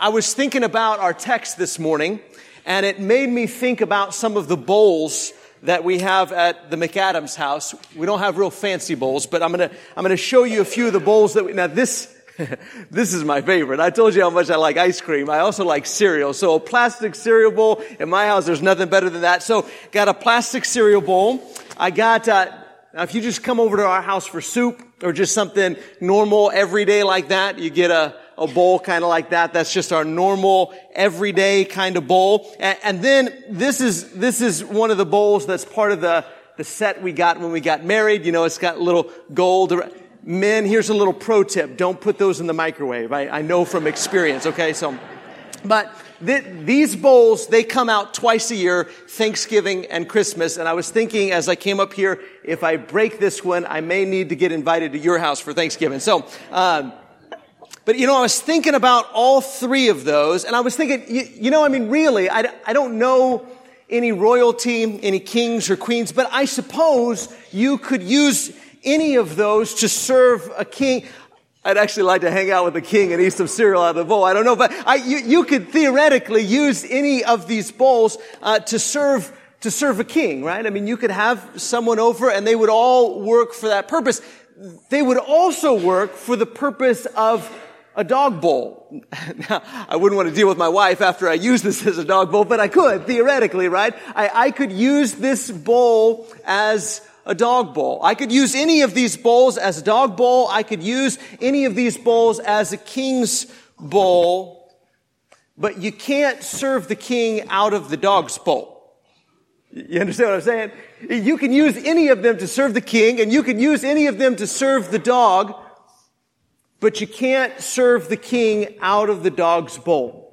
I was thinking about our text this morning, and it made me think about some of the bowls that we have at the McAdams house. We don't have real fancy bowls, but I'm gonna, I'm gonna show you a few of the bowls that we, now this, this is my favorite. I told you how much I like ice cream. I also like cereal. So a plastic cereal bowl. In my house, there's nothing better than that. So got a plastic cereal bowl. I got, uh, now if you just come over to our house for soup or just something normal every day like that, you get a, a bowl kind of like that. That's just our normal, everyday kind of bowl. And, and, then this is, this is one of the bowls that's part of the, the set we got when we got married. You know, it's got little gold. Men, here's a little pro tip. Don't put those in the microwave. I, I know from experience, okay? So, but th- these bowls, they come out twice a year, Thanksgiving and Christmas. And I was thinking as I came up here, if I break this one, I may need to get invited to your house for Thanksgiving. So, um, but you know, I was thinking about all three of those, and I was thinking, you, you know, I mean, really, I, I don't know any royalty, any kings or queens, but I suppose you could use any of those to serve a king. I'd actually like to hang out with the king and eat some cereal out of the bowl. I don't know, but I, you, you could theoretically use any of these bowls uh, to serve to serve a king, right? I mean, you could have someone over and they would all work for that purpose. They would also work for the purpose of a dog bowl. now, I wouldn't want to deal with my wife after I use this as a dog bowl, but I could, theoretically, right? I, I could use this bowl as a dog bowl. I could use any of these bowls as a dog bowl. I could use any of these bowls as a king's bowl. But you can't serve the king out of the dog's bowl. You understand what I'm saying? You can use any of them to serve the king, and you can use any of them to serve the dog, but you can't serve the king out of the dog's bowl.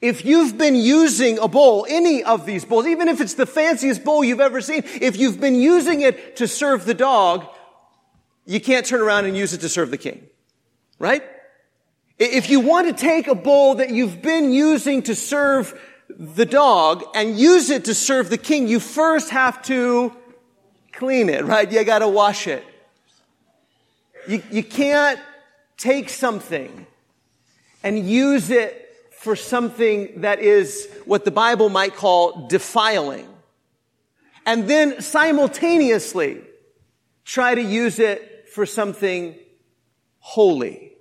If you've been using a bowl, any of these bowls, even if it's the fanciest bowl you've ever seen, if you've been using it to serve the dog, you can't turn around and use it to serve the king. Right? If you want to take a bowl that you've been using to serve the dog and use it to serve the king, you first have to clean it, right? You gotta wash it. You, you can't take something and use it for something that is what the Bible might call defiling. And then simultaneously try to use it for something holy.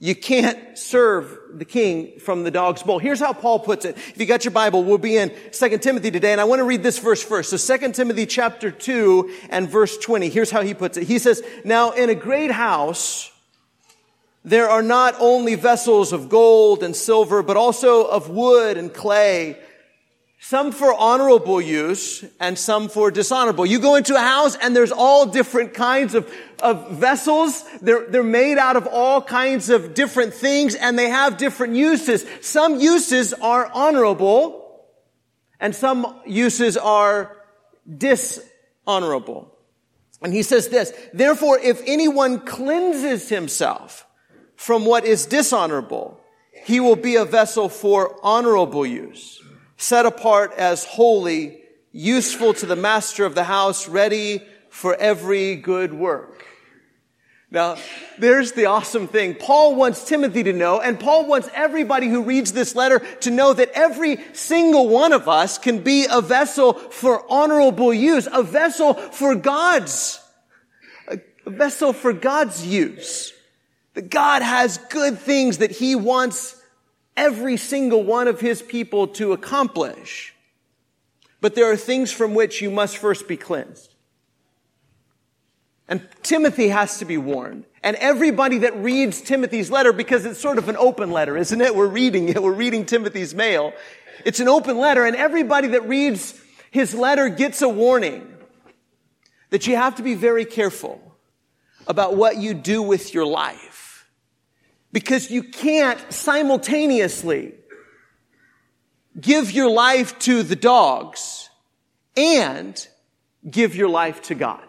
You can't serve the king from the dog's bowl. Here's how Paul puts it. If you got your Bible, we'll be in 2 Timothy today, and I want to read this verse first. So 2 Timothy chapter 2 and verse 20. Here's how he puts it. He says, Now in a great house, there are not only vessels of gold and silver, but also of wood and clay, some for honorable use and some for dishonorable. You go into a house and there's all different kinds of, of vessels. They're, they're made out of all kinds of different things and they have different uses. Some uses are honorable and some uses are dishonorable. And he says this, therefore, if anyone cleanses himself from what is dishonorable, he will be a vessel for honorable use set apart as holy, useful to the master of the house, ready for every good work. Now, there's the awesome thing. Paul wants Timothy to know, and Paul wants everybody who reads this letter to know that every single one of us can be a vessel for honorable use, a vessel for God's, a vessel for God's use. That God has good things that He wants every single one of his people to accomplish. But there are things from which you must first be cleansed. And Timothy has to be warned. And everybody that reads Timothy's letter, because it's sort of an open letter, isn't it? We're reading it. We're reading Timothy's mail. It's an open letter, and everybody that reads his letter gets a warning that you have to be very careful about what you do with your life. Because you can't simultaneously give your life to the dogs and give your life to God.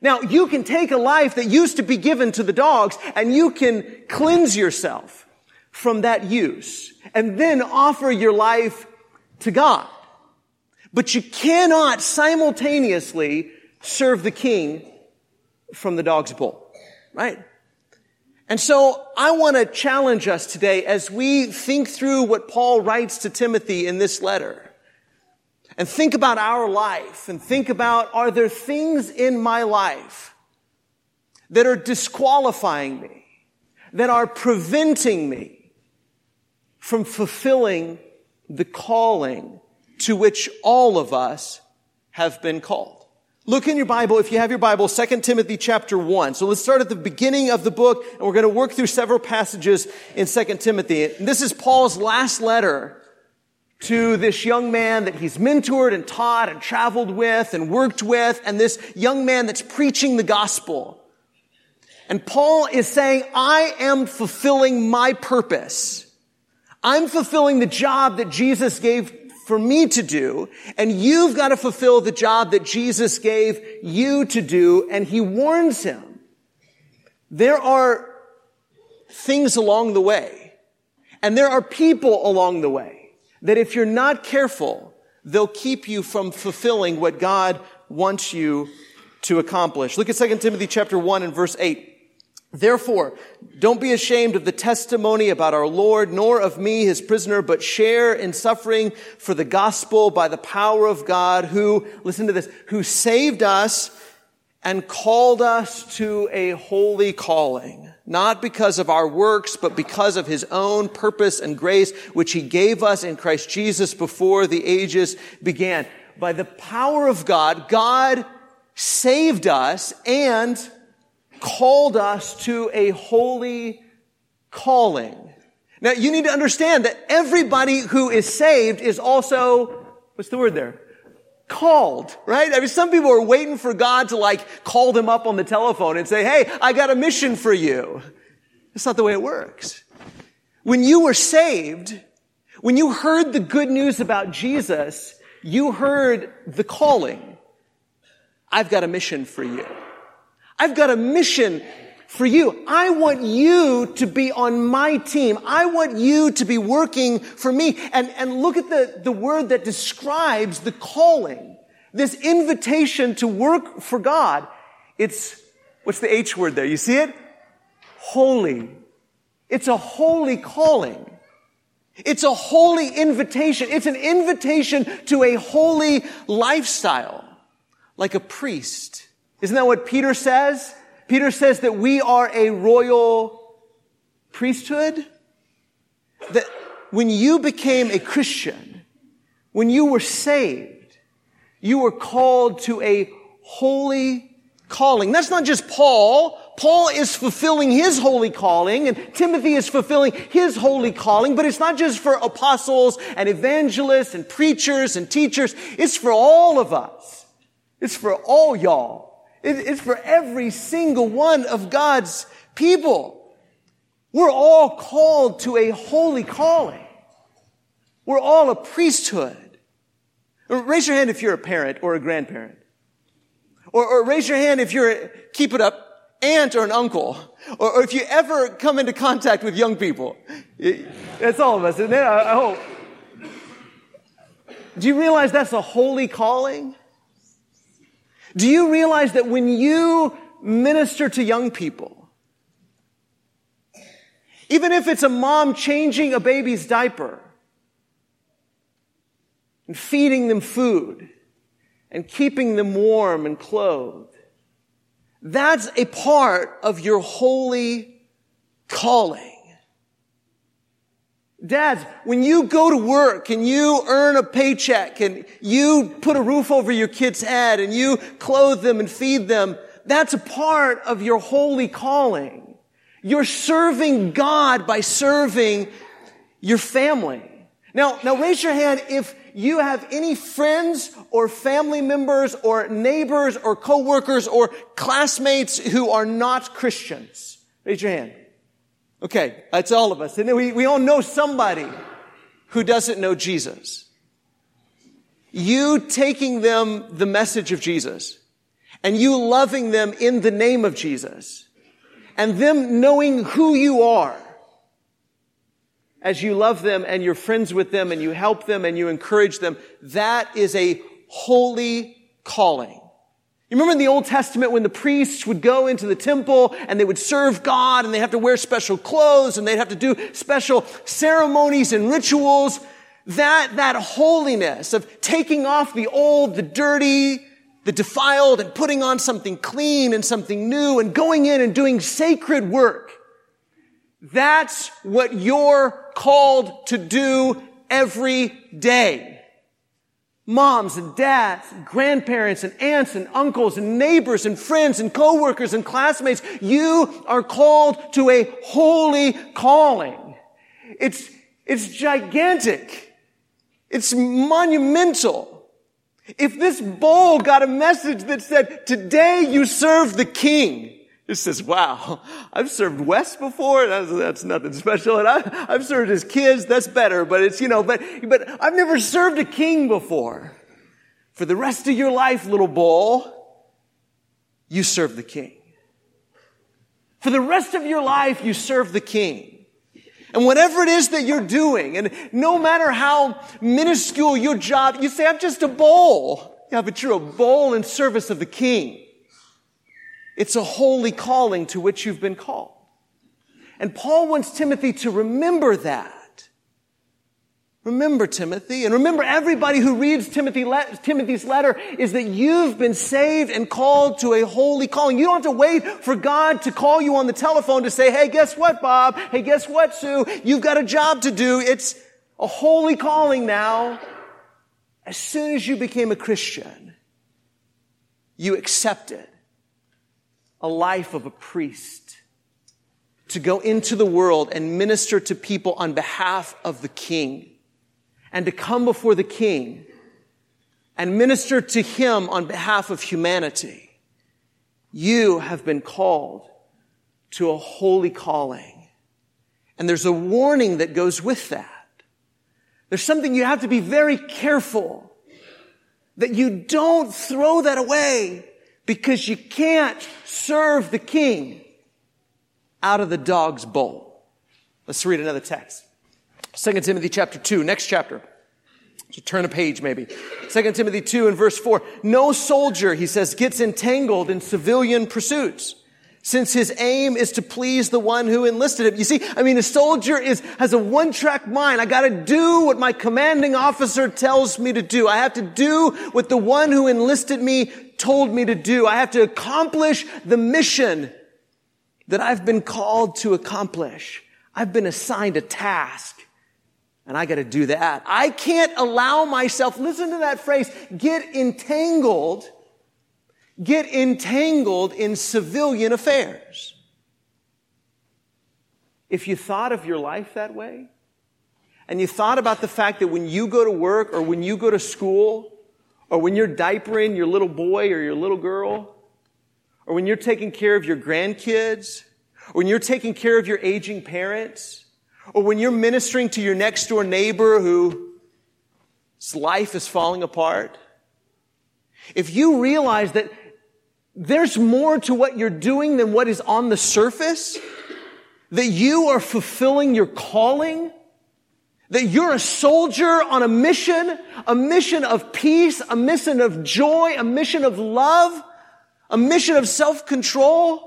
Now, you can take a life that used to be given to the dogs and you can cleanse yourself from that use and then offer your life to God. But you cannot simultaneously serve the king from the dog's bowl, right? And so I want to challenge us today as we think through what Paul writes to Timothy in this letter and think about our life and think about are there things in my life that are disqualifying me, that are preventing me from fulfilling the calling to which all of us have been called. Look in your Bible, if you have your Bible, 2 Timothy chapter 1. So let's start at the beginning of the book, and we're going to work through several passages in 2 Timothy. And this is Paul's last letter to this young man that he's mentored and taught and traveled with and worked with, and this young man that's preaching the gospel. And Paul is saying, I am fulfilling my purpose. I'm fulfilling the job that Jesus gave for me to do, and you've got to fulfill the job that Jesus gave you to do, and he warns him. There are things along the way, and there are people along the way, that if you're not careful, they'll keep you from fulfilling what God wants you to accomplish. Look at 2 Timothy chapter 1 and verse 8. Therefore, don't be ashamed of the testimony about our Lord, nor of me, his prisoner, but share in suffering for the gospel by the power of God who, listen to this, who saved us and called us to a holy calling, not because of our works, but because of his own purpose and grace, which he gave us in Christ Jesus before the ages began. By the power of God, God saved us and called us to a holy calling. Now you need to understand that everybody who is saved is also, what's the word there? Called, right? I mean, some people are waiting for God to like call them up on the telephone and say, hey, I got a mission for you. That's not the way it works. When you were saved, when you heard the good news about Jesus, you heard the calling. I've got a mission for you. I've got a mission for you. I want you to be on my team. I want you to be working for me. And, and look at the, the word that describes the calling. This invitation to work for God. It's, what's the H word there? You see it? Holy. It's a holy calling. It's a holy invitation. It's an invitation to a holy lifestyle. Like a priest isn't that what Peter says? Peter says that we are a royal priesthood. That when you became a Christian, when you were saved, you were called to a holy calling. That's not just Paul. Paul is fulfilling his holy calling and Timothy is fulfilling his holy calling, but it's not just for apostles and evangelists and preachers and teachers. It's for all of us. It's for all y'all. It's for every single one of God's people. We're all called to a holy calling. We're all a priesthood. Raise your hand if you're a parent or a grandparent. Or, or raise your hand if you're, a, keep it up, aunt or an uncle. Or, or, if you ever come into contact with young people. That's all of us, isn't it? I, I hope. Do you realize that's a holy calling? Do you realize that when you minister to young people, even if it's a mom changing a baby's diaper and feeding them food and keeping them warm and clothed, that's a part of your holy calling. Dads, when you go to work and you earn a paycheck and you put a roof over your kid's head and you clothe them and feed them, that's a part of your holy calling. You're serving God by serving your family. Now, now raise your hand if you have any friends or family members or neighbors or coworkers or classmates who are not Christians. Raise your hand. Okay, that's all of us. And we, we all know somebody who doesn't know Jesus. You taking them the message of Jesus and you loving them in the name of Jesus and them knowing who you are as you love them and you're friends with them and you help them and you encourage them, that is a holy calling. You remember in the Old Testament when the priests would go into the temple and they would serve God and they have to wear special clothes and they'd have to do special ceremonies and rituals. That, that holiness of taking off the old, the dirty, the defiled and putting on something clean and something new and going in and doing sacred work. That's what you're called to do every day moms and dads, and grandparents and aunts and uncles and neighbors and friends and coworkers and classmates. You are called to a holy calling. It's, it's gigantic. It's monumental. If this bowl got a message that said, today you serve the king, it says, wow, I've served Wes before. That's, that's nothing special. And I, have served his kids. That's better. But it's, you know, but, but I've never served a king before. For the rest of your life, little bull, you serve the king. For the rest of your life, you serve the king. And whatever it is that you're doing, and no matter how minuscule your job, you say, I'm just a bowl. Yeah, but you're a bowl in service of the king. It's a holy calling to which you've been called. And Paul wants Timothy to remember that. Remember Timothy, and remember everybody who reads Timothy le- Timothy's letter is that you've been saved and called to a holy calling. You don't have to wait for God to call you on the telephone to say, hey, guess what, Bob? Hey, guess what, Sue? You've got a job to do. It's a holy calling now. As soon as you became a Christian, you accepted a life of a priest to go into the world and minister to people on behalf of the king and to come before the king and minister to him on behalf of humanity. You have been called to a holy calling. And there's a warning that goes with that. There's something you have to be very careful that you don't throw that away because you can't serve the king out of the dog's bowl. Let's read another text. 2 Timothy chapter 2, next chapter. So turn a page maybe. 2 Timothy 2 and verse 4. No soldier, he says, gets entangled in civilian pursuits since his aim is to please the one who enlisted him. You see, I mean, a soldier is, has a one-track mind. I gotta do what my commanding officer tells me to do. I have to do what the one who enlisted me told me to do. I have to accomplish the mission that I've been called to accomplish. I've been assigned a task. And I got to do that. I can't allow myself, listen to that phrase, get entangled, get entangled in civilian affairs. If you thought of your life that way, and you thought about the fact that when you go to work or when you go to school, or when you're diapering your little boy or your little girl, or when you're taking care of your grandkids, or when you're taking care of your aging parents, or when you're ministering to your next door neighbor whose life is falling apart, if you realize that there's more to what you're doing than what is on the surface, that you are fulfilling your calling, that you're a soldier on a mission, a mission of peace, a mission of joy, a mission of love, a mission of self-control,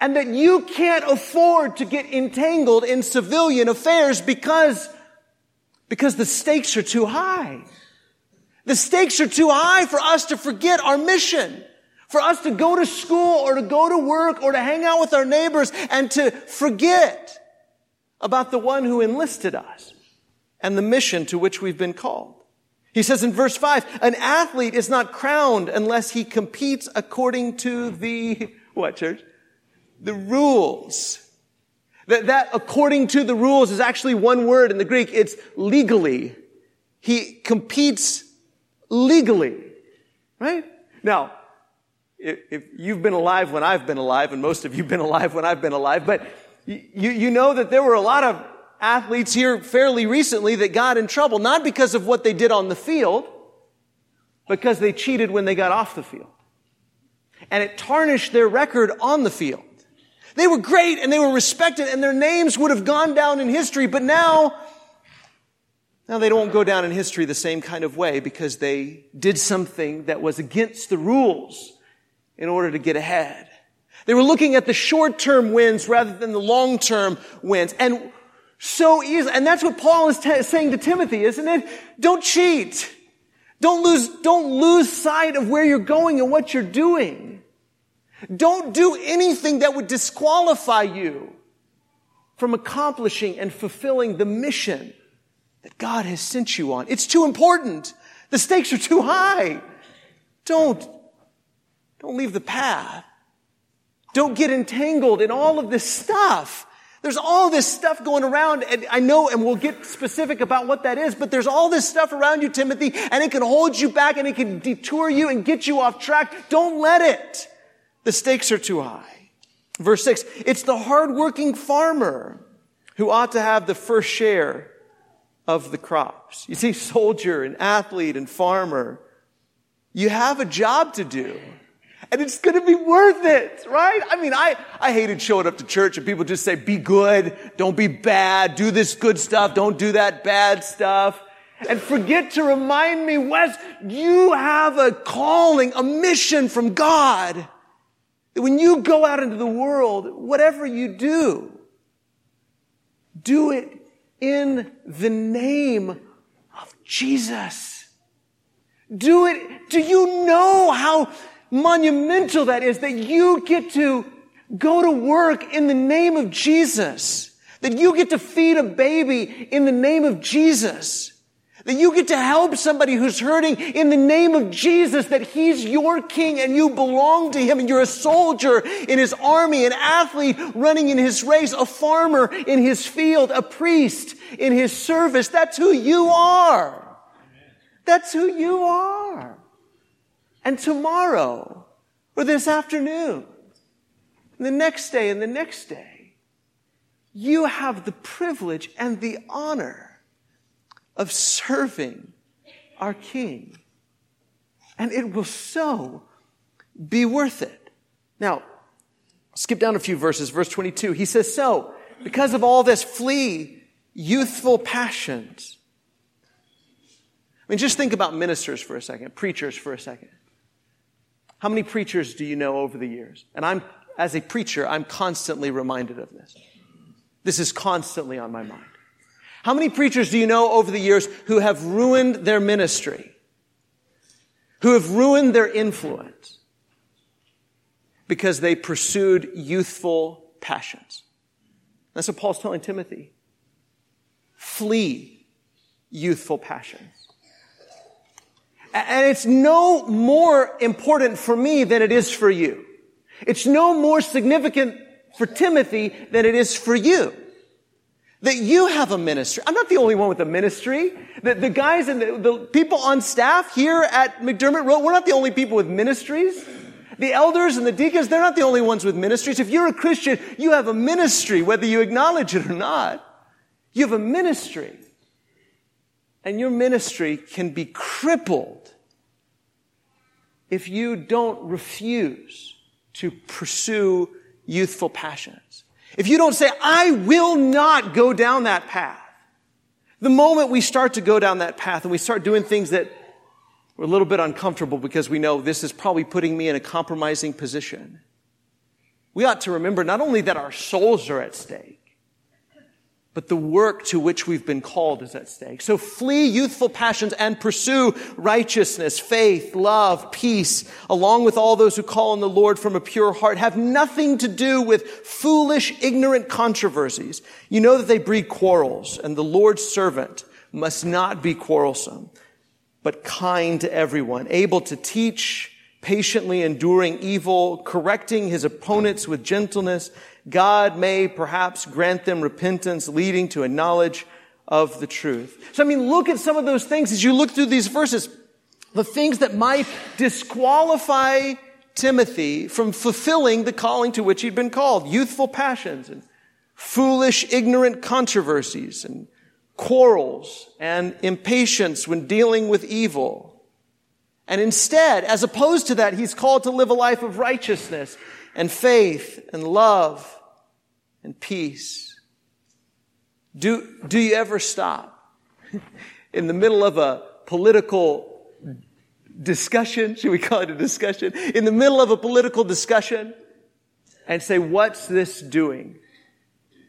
and that you can't afford to get entangled in civilian affairs because, because the stakes are too high. The stakes are too high for us to forget our mission. For us to go to school or to go to work or to hang out with our neighbors and to forget about the one who enlisted us and the mission to which we've been called. He says in verse 5, an athlete is not crowned unless he competes according to the, what church? The rules. That, that according to the rules is actually one word in the Greek. It's legally. He competes legally. Right? Now, if, if you've been alive when I've been alive, and most of you have been alive when I've been alive, but you, you know that there were a lot of athletes here fairly recently that got in trouble, not because of what they did on the field, because they cheated when they got off the field. And it tarnished their record on the field. They were great and they were respected and their names would have gone down in history, but now Now, they don't go down in history the same kind of way because they did something that was against the rules in order to get ahead. They were looking at the short-term wins rather than the long-term wins. And so easy, and that's what Paul is t- saying to Timothy, isn't it? Don't cheat. Don't lose, don't lose sight of where you're going and what you're doing. Don't do anything that would disqualify you from accomplishing and fulfilling the mission that God has sent you on. It's too important. The stakes are too high. Don't, don't leave the path. Don't get entangled in all of this stuff. There's all this stuff going around, and I know, and we'll get specific about what that is, but there's all this stuff around you, Timothy, and it can hold you back and it can detour you and get you off track. Don't let it. The stakes are too high. Verse six, it's the hardworking farmer who ought to have the first share of the crops. You see, soldier and athlete and farmer, you have a job to do. And it's going to be worth it, right? I mean, I, I hated showing up to church and people just say, be good, don't be bad, do this good stuff, don't do that bad stuff. And forget to remind me, Wes, you have a calling, a mission from God. That when you go out into the world, whatever you do, do it in the name of Jesus. Do it. Do you know how monumental that is that you get to go to work in the name of Jesus? That you get to feed a baby in the name of Jesus? That you get to help somebody who's hurting in the name of Jesus, that He's your King and you belong to Him and you're a soldier in His army, an athlete running in His race, a farmer in His field, a priest in His service. That's who you are. That's who you are. And tomorrow, or this afternoon, and the next day and the next day, you have the privilege and the honor of serving our King. And it will so be worth it. Now, skip down a few verses. Verse 22, he says, So, because of all this, flee youthful passions. I mean, just think about ministers for a second, preachers for a second. How many preachers do you know over the years? And I'm, as a preacher, I'm constantly reminded of this. This is constantly on my mind. How many preachers do you know over the years who have ruined their ministry? Who have ruined their influence because they pursued youthful passions? That's what Paul's telling Timothy. Flee youthful passions. And it's no more important for me than it is for you. It's no more significant for Timothy than it is for you that you have a ministry. I'm not the only one with a ministry. The, the guys and the, the, people on staff here at McDermott Road, we're not the only people with ministries. The elders and the deacons, they're not the only ones with ministries. If you're a Christian, you have a ministry, whether you acknowledge it or not. You have a ministry. And your ministry can be crippled if you don't refuse to pursue youthful passions. If you don't say, I will not go down that path, the moment we start to go down that path and we start doing things that we're a little bit uncomfortable because we know this is probably putting me in a compromising position, we ought to remember not only that our souls are at stake, but the work to which we've been called is at stake. So flee youthful passions and pursue righteousness, faith, love, peace, along with all those who call on the Lord from a pure heart. Have nothing to do with foolish, ignorant controversies. You know that they breed quarrels, and the Lord's servant must not be quarrelsome, but kind to everyone, able to teach, patiently enduring evil, correcting his opponents with gentleness, God may perhaps grant them repentance leading to a knowledge of the truth. So I mean, look at some of those things as you look through these verses. The things that might disqualify Timothy from fulfilling the calling to which he'd been called. Youthful passions and foolish, ignorant controversies and quarrels and impatience when dealing with evil. And instead, as opposed to that, he's called to live a life of righteousness and faith and love and peace. Do, do you ever stop? in the middle of a political discussion, should we call it a discussion? In the middle of a political discussion and say, what's this doing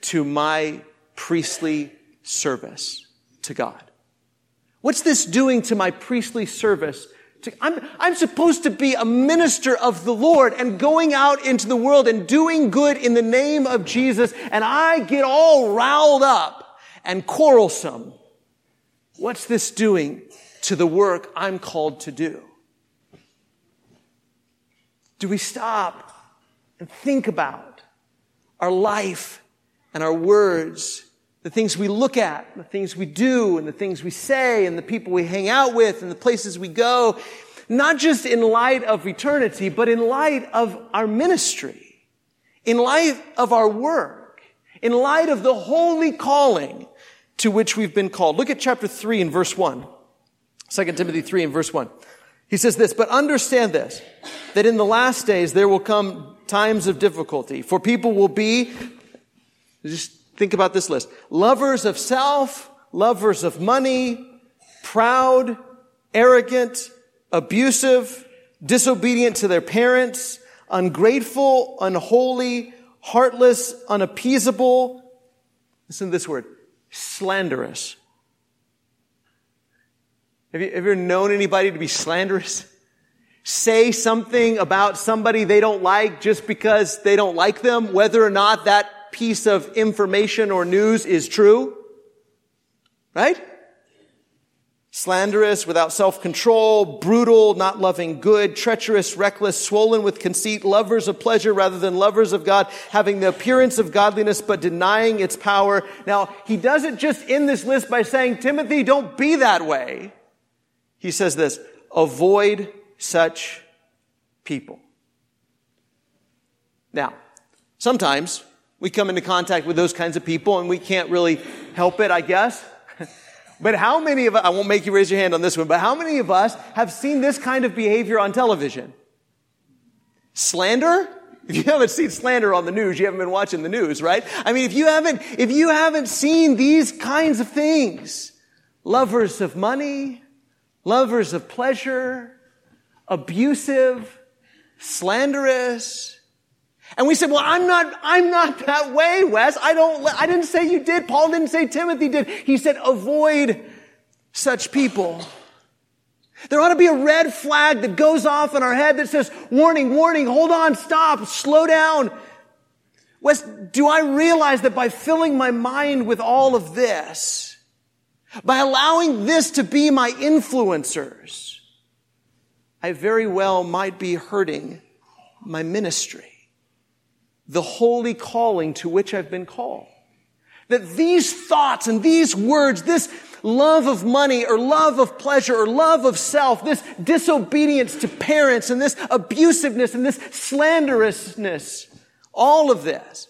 to my priestly service to God? What's this doing to my priestly service? I'm, I'm supposed to be a minister of the Lord and going out into the world and doing good in the name of Jesus, and I get all riled up and quarrelsome. What's this doing to the work I'm called to do? Do we stop and think about our life and our words the things we look at, the things we do, and the things we say, and the people we hang out with, and the places we go, not just in light of eternity, but in light of our ministry, in light of our work, in light of the holy calling to which we've been called. Look at chapter 3 and verse 1. 2 Timothy 3 and verse 1. He says this, but understand this, that in the last days there will come times of difficulty, for people will be, just Think about this list. Lovers of self, lovers of money, proud, arrogant, abusive, disobedient to their parents, ungrateful, unholy, heartless, unappeasable. Listen to this word. Slanderous. Have you, ever known anybody to be slanderous? Say something about somebody they don't like just because they don't like them, whether or not that piece of information or news is true. Right? Slanderous, without self-control, brutal, not loving good, treacherous, reckless, swollen with conceit, lovers of pleasure rather than lovers of God, having the appearance of godliness but denying its power. Now, he doesn't just end this list by saying, Timothy, don't be that way. He says this, avoid such people. Now, sometimes we come into contact with those kinds of people and we can't really help it, I guess. but how many of us, I won't make you raise your hand on this one, but how many of us have seen this kind of behavior on television? Slander? If you haven't seen slander on the news, you haven't been watching the news, right? I mean, if you haven't, if you haven't seen these kinds of things, lovers of money, lovers of pleasure, abusive, slanderous, and we said, well, I'm not, I'm not that way, Wes. I don't, I didn't say you did. Paul didn't say Timothy did. He said, avoid such people. There ought to be a red flag that goes off in our head that says, warning, warning, hold on, stop, slow down. Wes, do I realize that by filling my mind with all of this, by allowing this to be my influencers, I very well might be hurting my ministry the holy calling to which I've been called. That these thoughts and these words, this love of money or love of pleasure or love of self, this disobedience to parents and this abusiveness and this slanderousness, all of this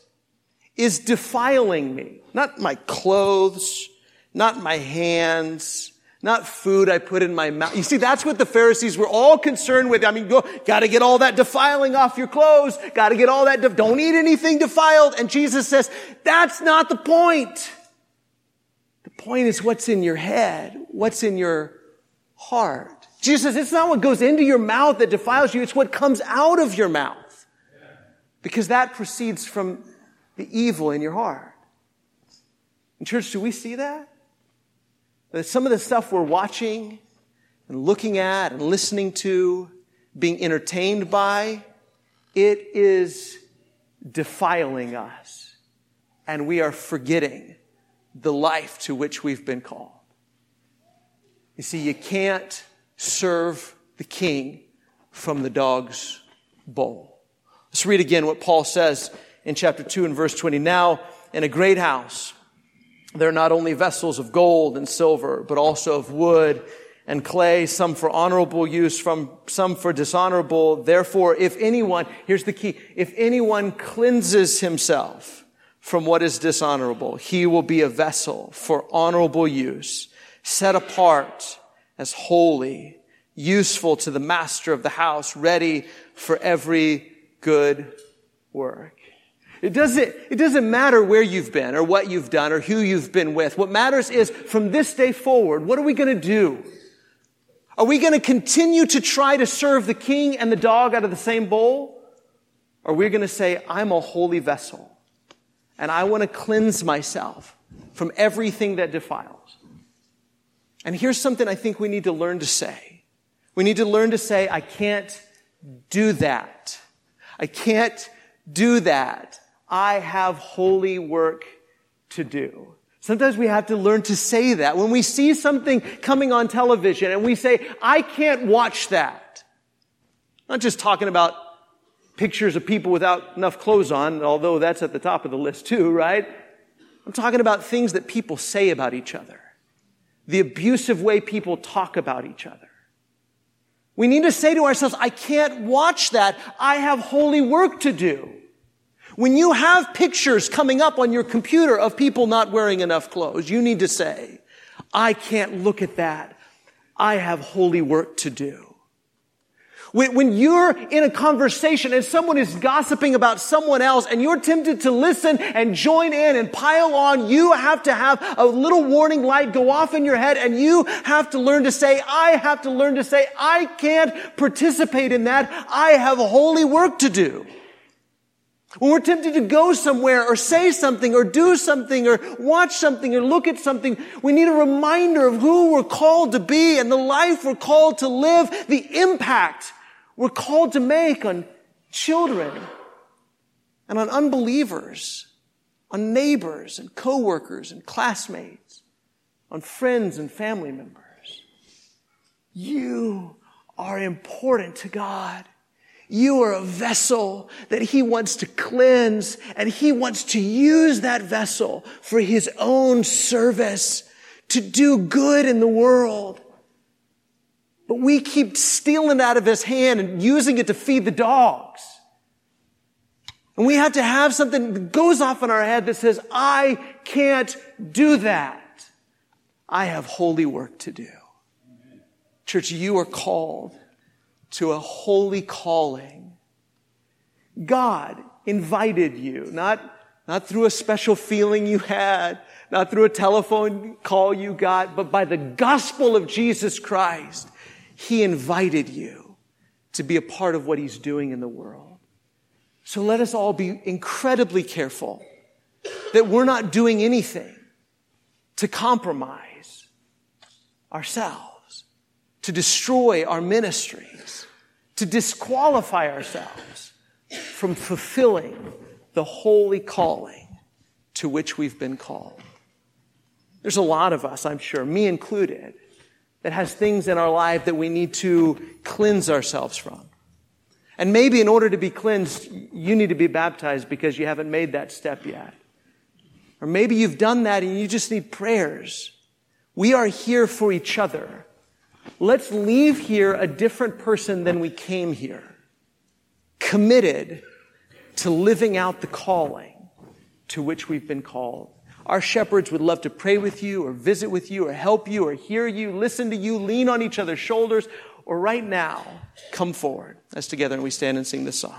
is defiling me. Not my clothes, not my hands, not food I put in my mouth. You see, that's what the Pharisees were all concerned with. I mean, go, gotta get all that defiling off your clothes. Gotta get all that, don't eat anything defiled. And Jesus says, that's not the point. The point is what's in your head, what's in your heart. Jesus says, it's not what goes into your mouth that defiles you, it's what comes out of your mouth. Because that proceeds from the evil in your heart. In church, do we see that? That some of the stuff we're watching and looking at and listening to, being entertained by, it is defiling us. And we are forgetting the life to which we've been called. You see, you can't serve the king from the dog's bowl. Let's read again what Paul says in chapter 2 and verse 20. Now, in a great house, they're not only vessels of gold and silver, but also of wood and clay, some for honorable use, from some for dishonorable. Therefore, if anyone, here's the key, if anyone cleanses himself from what is dishonorable, he will be a vessel for honorable use, set apart as holy, useful to the master of the house, ready for every good work. It doesn't, it doesn't matter where you've been or what you've done or who you've been with. What matters is from this day forward, what are we going to do? Are we going to continue to try to serve the king and the dog out of the same bowl? Or are we going to say, I'm a holy vessel and I want to cleanse myself from everything that defiles? And here's something I think we need to learn to say. We need to learn to say, I can't do that. I can't do that. I have holy work to do. Sometimes we have to learn to say that. When we see something coming on television and we say, I can't watch that. not just talking about pictures of people without enough clothes on, although that's at the top of the list too, right? I'm talking about things that people say about each other. The abusive way people talk about each other. We need to say to ourselves, I can't watch that. I have holy work to do. When you have pictures coming up on your computer of people not wearing enough clothes, you need to say, I can't look at that. I have holy work to do. When, you're in a conversation and someone is gossiping about someone else and you're tempted to listen and join in and pile on, you have to have a little warning light go off in your head and you have to learn to say, I have to learn to say, I can't participate in that. I have holy work to do. When we're tempted to go somewhere or say something or do something or watch something or look at something, we need a reminder of who we're called to be and the life we're called to live, the impact we're called to make on children and on unbelievers, on neighbors and coworkers and classmates, on friends and family members. You are important to God. You are a vessel that he wants to cleanse and he wants to use that vessel for his own service to do good in the world. But we keep stealing out of his hand and using it to feed the dogs. And we have to have something that goes off in our head that says, I can't do that. I have holy work to do. Church, you are called to a holy calling. God invited you, not, not through a special feeling you had, not through a telephone call you got, but by the gospel of Jesus Christ. He invited you to be a part of what He's doing in the world. So let us all be incredibly careful that we're not doing anything to compromise ourselves, to destroy our ministries, to disqualify ourselves from fulfilling the holy calling to which we've been called. There's a lot of us, I'm sure, me included, that has things in our life that we need to cleanse ourselves from. And maybe in order to be cleansed, you need to be baptized because you haven't made that step yet. Or maybe you've done that and you just need prayers. We are here for each other. Let's leave here a different person than we came here. Committed to living out the calling to which we've been called. Our shepherds would love to pray with you or visit with you or help you or hear you, listen to you, lean on each other's shoulders, or right now, come forward as together and we stand and sing this song.